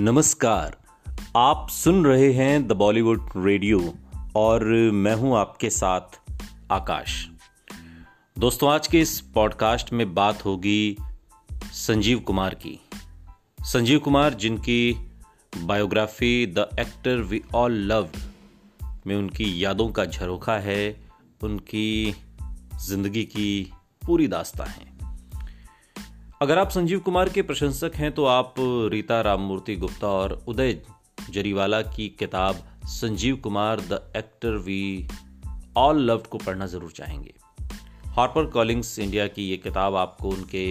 नमस्कार। आप सुन रहे हैं द बॉलीवुड रेडियो और मैं हूँ आपके साथ आकाश। दोस्तों, आज के इस पॉडकास्ट में बात होगी संजीव कुमार की। संजीव कुमार जिनकी biography the actor we all love में उनकी यादों का झरोखा है, उनकी ज़िंदगी की पूरी दास्ता है। अगर आप संजीव कुमार के प्रशंसक हैं तो आप रीता राममूर्ति गुप्ता और उदय जरीवाला की किताब Sanjeev Kumar, the actor we all loved को पढ़ना ज़रूर चाहेंगे। हार्पर कॉलिंग्स इंडिया की ये किताब आपको उनके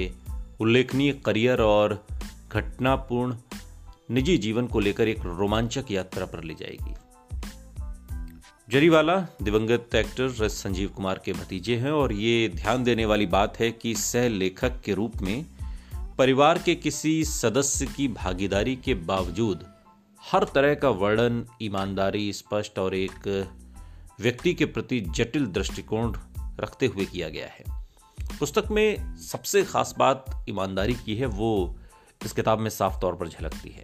उल्लेखनीय करियर और घटनापूर्ण निजी जीवन को लेकर एक रोमांचक यात्रा पर ले जाएगी। जरीवाला, दिवंगत एक्टर संजीव कुमार के भतीजे हैं और ये ध्यान देने वाली बात है कि सह लेखक के रूप में परिवार के किसी सदस्य की भागीदारी के बावजूद हर तरह का वर्णन, ईमानदारी, स्पष्ट और एक व्यक्ति के प्रति जटिल दृष्टिकोण रखते हुए किया गया है। पुस्तक में सबसे खास बात ईमानदारी की है, वो इस किताब में साफ़ तौर पर झलकती है।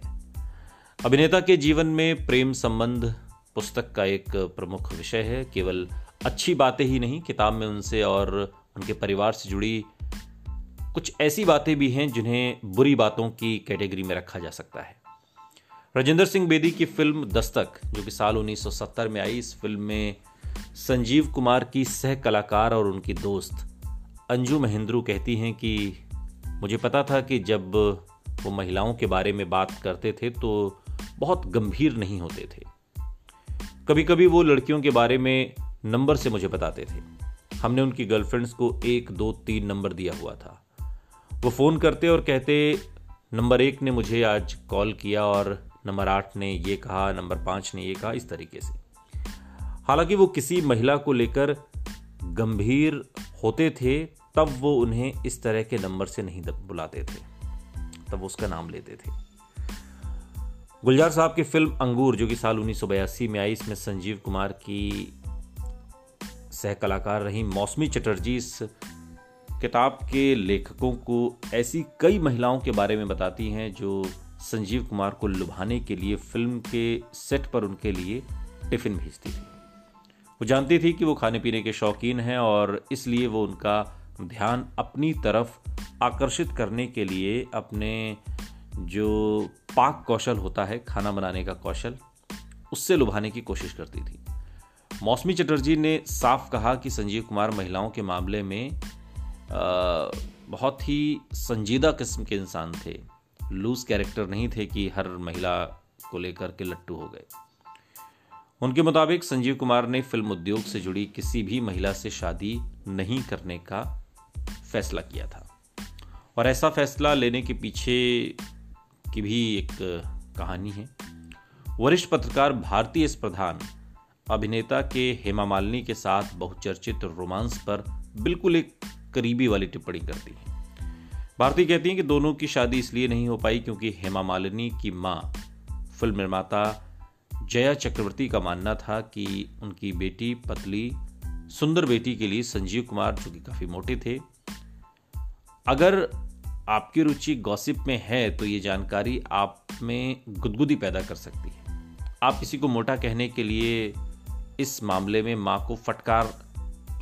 अभिनेता के जीवन में प्रेम संबंध पुस्तक का एक प्रमुख विषय है। केवल अच्छी बातें ही नहीं, किताब में उनसे और उनके परिवार से जुड़ी कुछ ऐसी बातें भी हैं जिन्हें बुरी बातों की कैटेगरी में रखा जा सकता है। राजेंद्र सिंह बेदी की फ़िल्म दस्तक, जो कि साल 1970 में आई, इस फ़िल्म में संजीव कुमार की सह कलाकार और उनकी दोस्त अंजू महेंद्रू कहती हैं कि मुझे पता था कि जब वो महिलाओं के बारे में बात करते थे तो बहुत गंभीर नहीं होते थे। कभी कभी वो लड़कियों के बारे में नंबर से मुझे बताते थे। हमने उनकी गर्लफ्रेंड्स को एक, दो, तीन नंबर दिया हुआ था। वो फ़ोन करते और कहते, नंबर एक ने मुझे आज कॉल किया और नंबर आठ ने ये कहा, नंबर पाँच ने ये कहा, इस तरीके से। हालाँकि वो किसी महिला को लेकर गंभीर होते थे, तब वो उन्हें इस तरह के नंबर से नहीं बुलाते थे। तब वो उसका नाम लेते थे। गुलजार साहब की फ़िल्म अंगूर, जो कि साल उन्नीस सौ बयासी में आई, इसमें संजीव कुमार की सह कलाकार रही मौसमी चटर्जी, इस किताब के लेखकों को ऐसी कई महिलाओं के बारे में बताती हैं जो संजीव कुमार को लुभाने के लिए फ़िल्म के सेट पर उनके लिए टिफ़िन भेजती थी। वो जानती थी कि वो खाने पीने के शौकीन हैं और इसलिए वो उनका ध्यान अपनी तरफ़ आकर्षित करने के लिए अपने जो पाक कौशल होता है, खाना बनाने का कौशल, उससे लुभाने की कोशिश करती थी। मौसमी चटर्जी ने साफ़ कहा कि संजीव कुमार महिलाओं के मामले में बहुत ही संजीदा किस्म के इंसान थे। लूज कैरेक्टर नहीं थे कि हर महिला को लेकर के लट्टू हो गए। उनके मुताबिक संजीव कुमार ने फ़िल्म उद्योग से जुड़ी किसी भी महिला से शादी नहीं करने का फैसला किया था। और ऐसा फैसला लेने के पीछे की भी एक कहानी है। वरिष्ठ पत्रकार भारतीय एस प्रधान, अभिनेता के हेमा मालिनी के साथ बहुचर्चित रोमांस पर बिल्कुल एक करीबी वाली टिप्पणी करती हैं। भारती कहती हैं कि दोनों की शादी इसलिए नहीं हो पाई क्योंकि हेमा मालिनी की माँ, फ़िल्म निर्माता जया चक्रवर्ती का मानना था कि उनकी बेटी, पतली, सुंदर बेटी के लिए संजीव कुमार, जो कि काफ़ी मोटे थे, अगर आपकी रुचि गॉसिप में है तो ये जानकारी आप में गुदगुदी पैदा कर सकती है। आप किसी को मोटा कहने के लिए इस मामले में माँ को फटकार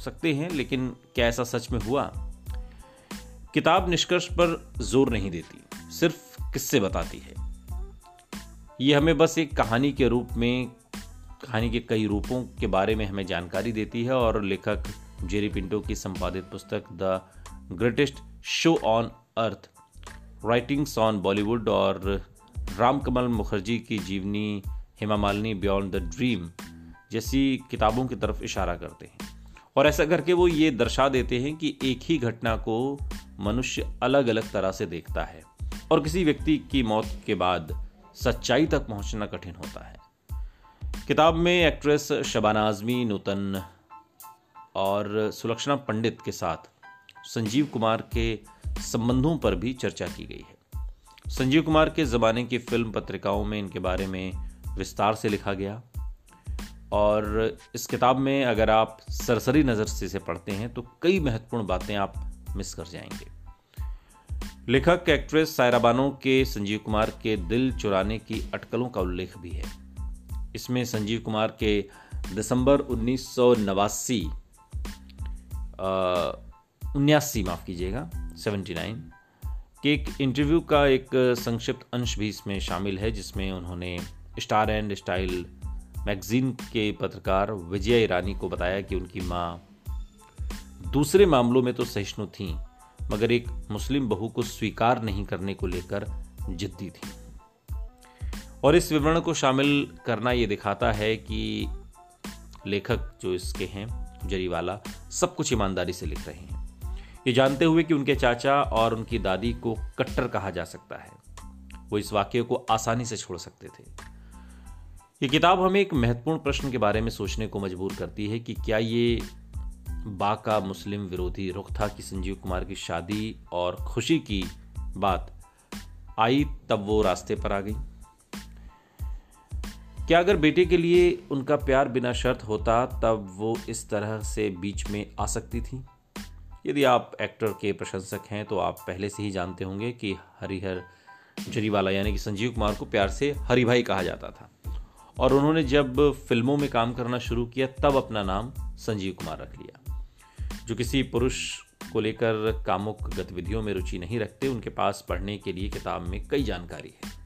सकते हैं, लेकिन क्या ऐसा सच में हुआ? किताब निष्कर्ष पर ज़ोर नहीं देती, सिर्फ़ किस्से बताती है। ये हमें बस एक कहानी के रूप में, कहानी के कई रूपों के बारे में हमें जानकारी देती है, और लेखक जेरी पिंटो की संपादित पुस्तक the greatest show on earth, writings on Bollywood, और रामकमल मुखर्जी की जीवनी Hema Malini beyond the dream जैसी किताबों की तरफ़ इशारा करते हैं। और ऐसा करके वो ये दर्शा देते हैं कि एक ही घटना को मनुष्य अलग अलग तरह से देखता है और किसी व्यक्ति की मौत के बाद सच्चाई तक पहुँचना कठिन होता है। किताब में एक्ट्रेस शबाना आजमी, नूतन और सुलक्षणा पंडित के साथ संजीव कुमार के संबंधों पर भी चर्चा की गई है। संजीव कुमार के ज़माने की फ़िल्म पत्रिकाओं में इनके बारे में विस्तार से लिखा गया। और इस किताब में अगर आप सरसरी नज़र से इसे पढ़ते हैं तो कई महत्वपूर्ण बातें आप मिस कर जाएँगे। लेखक, एक्ट्रेस सायरा बानो के संजीव कुमार के दिल चुराने की अटकलों का उल्लेख भी है। इसमें संजीव कुमार के दिसंबर उन्नीस सौ नवासी उन्यासी, माफ़ कीजिएगा, सेवेंटी नाइन, के एक इंटरव्यू का एक संक्षिप्त अंश भी इसमें शामिल है, जिसमें उन्होंने स्टार एंड स्टाइल मैगजीन के पत्रकार विजय ईरानी को बताया कि उनकी माँ दूसरे मामलों में तो सहिष्णु थी, मगर एक मुस्लिम बहू को स्वीकार नहीं करने को लेकर जिद्दी थी। और इस विवरण को शामिल करना ये दिखाता है कि लेखक जो इसके हैं, जरीवाला, सब कुछ ईमानदारी से लिख रहे हैं। ये जानते हुए कि उनके चाचा और उनकी दादी को कट्टर कहा जा सकता है। वो इस वाक्य को आसानी से छोड़ सकते थे। ये किताब हमें एक महत्वपूर्ण प्रश्न के बारे में सोचने को मजबूर करती है कि क्या ये बा का मुस्लिम विरोधी रुख था कि संजीव कुमार की शादी और खुशी की बात आई तब वो रास्ते पर आ गई। क्या अगर बेटे के लिए उनका प्यार बिना शर्त होता, तब वो इस तरह से बीच में आ सकती थी? यदि आप एक्टर के प्रशंसक हैं तो आप पहले से ही जानते होंगे कि हरिहर जरीवाला, यानी कि संजीव कुमार को प्यार से हरि भाई कहा जाता था। और उन्होंने जब फ़िल्मों में काम करना शुरू किया, तब अपना नाम संजीव कुमार रख लिया। जो किसी पुरुष को लेकर कामुक गतिविधियों में रुचि नहीं रखते, उनके पास पढ़ने के लिए किताब में कई जानकारी है।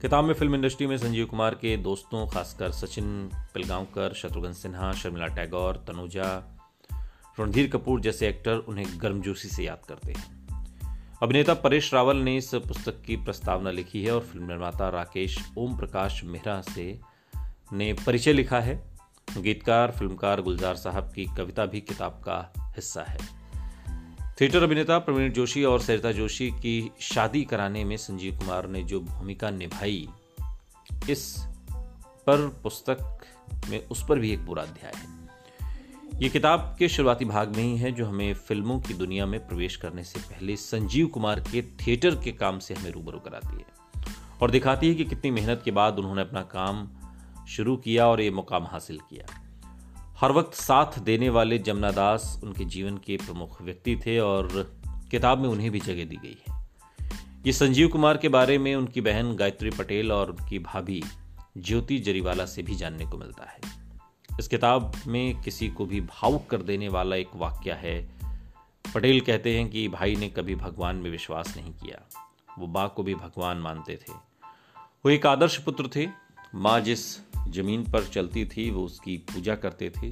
किताब में फ़िल्म इंडस्ट्री में संजीव कुमार के दोस्तों, खासकर सचिन पिलगांवकर, शत्रुघ्न सिन्हा, शर्मिला टैगोर, तनुजा, रणधीर कपूर जैसे एक्टर उन्हें गर्मजोशी से याद करते हैं। अभिनेता परेश रावल ने इस पुस्तक की प्रस्तावना लिखी है और फ़िल्म निर्माता राकेश ओम प्रकाश मेहरा से ने परिचय लिखा है। गीतकार, फिल्मकार गुलजार साहब की कविता भी किताब का हिस्सा है। थिएटर अभिनेता प्रवीण जोशी और सरिता जोशी की शादी कराने में संजीव कुमार ने जो भूमिका निभाई, इस पर पुस्तक में उस पर भी एक पूरा अध्याय है। ये किताब के शुरुआती भाग में ही है, जो हमें फ़िल्मों की दुनिया में प्रवेश करने से पहले संजीव कुमार के थिएटर के काम से हमें रूबरू कराती है और दिखाती है कि कितनी मेहनत के बाद उन्होंने अपना काम शुरू किया और ये मुकाम हासिल किया। हर वक्त साथ देने वाले जमुना दास उनके जीवन के प्रमुख व्यक्ति थे और किताब में उन्हें भी जगह दी गई है। ये संजीव कुमार के बारे में उनकी बहन गायत्री पटेल और उनकी भाभी ज्योति जरीवाला से भी जानने को मिलता है। इस किताब में किसी को भी भावुक कर देने वाला एक वाक्य है। पटेल कहते हैं कि भाई ने कभी भगवान में विश्वास नहीं किया। वो बा को भी भगवान मानते थे। वो एक आदर्श पुत्र थे। माँ जिस ज़मीन पर चलती थी, वो उसकी पूजा करते थे।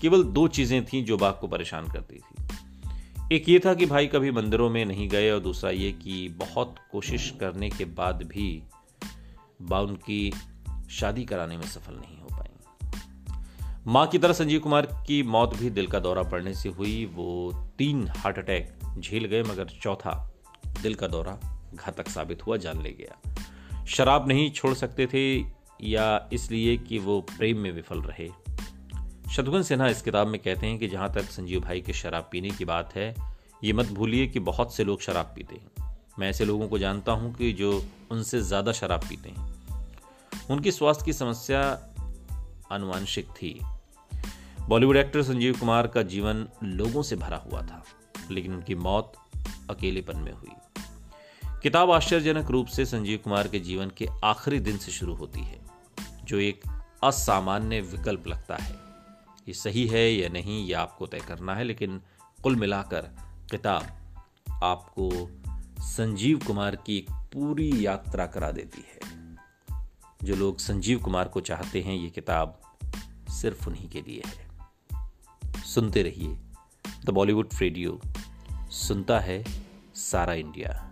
केवल दो चीज़ें थीं जो बाघ को परेशान करती थी। एक ये था कि भाई कभी मंदिरों में नहीं गए और दूसरा ये कि बहुत कोशिश करने के बाद भी बा उनकी शादी कराने में सफल नहीं हो माँ की तरह संजीव कुमार की मौत भी दिल का दौरा पड़ने से हुई। वो तीन हार्ट अटैक झेल गए, मगर चौथा दिल का दौरा घातक साबित हुआ, जान ले गया। शराब नहीं छोड़ सकते थे या इसलिए कि वो प्रेम में विफल रहे। शत्रुघ्न सिन्हा इस किताब में कहते हैं कि जहाँ तक संजीव भाई के शराब पीने की बात है, ये मत भूलिए कि बहुत से लोग शराब पीते हैं। मैं ऐसे लोगों को जानता हूँ कि जो उनसे ज़्यादा शराब पीते हैं। उनकी स्वास्थ्य की समस्या अनुवांशिक थी। बॉलीवुड एक्टर संजीव कुमार का जीवन लोगों से भरा हुआ था, लेकिन उनकी मौत अकेलेपन में हुई। किताब आश्चर्यजनक रूप से संजीव कुमार के जीवन के आखिरी दिन से शुरू होती है, जो एक असामान्य विकल्प लगता है। ये सही है या नहीं, ये आपको तय करना है, लेकिन कुल मिलाकर किताब आपको संजीव कुमार की एक पूरी यात्रा करा देती है। जो लोग संजीव कुमार को चाहते हैं, ये किताब सिर्फ़ उन्हीं के लिए है। सुनते रहिए द बॉलीवुड रेडियो। सुनता है सारा इंडिया।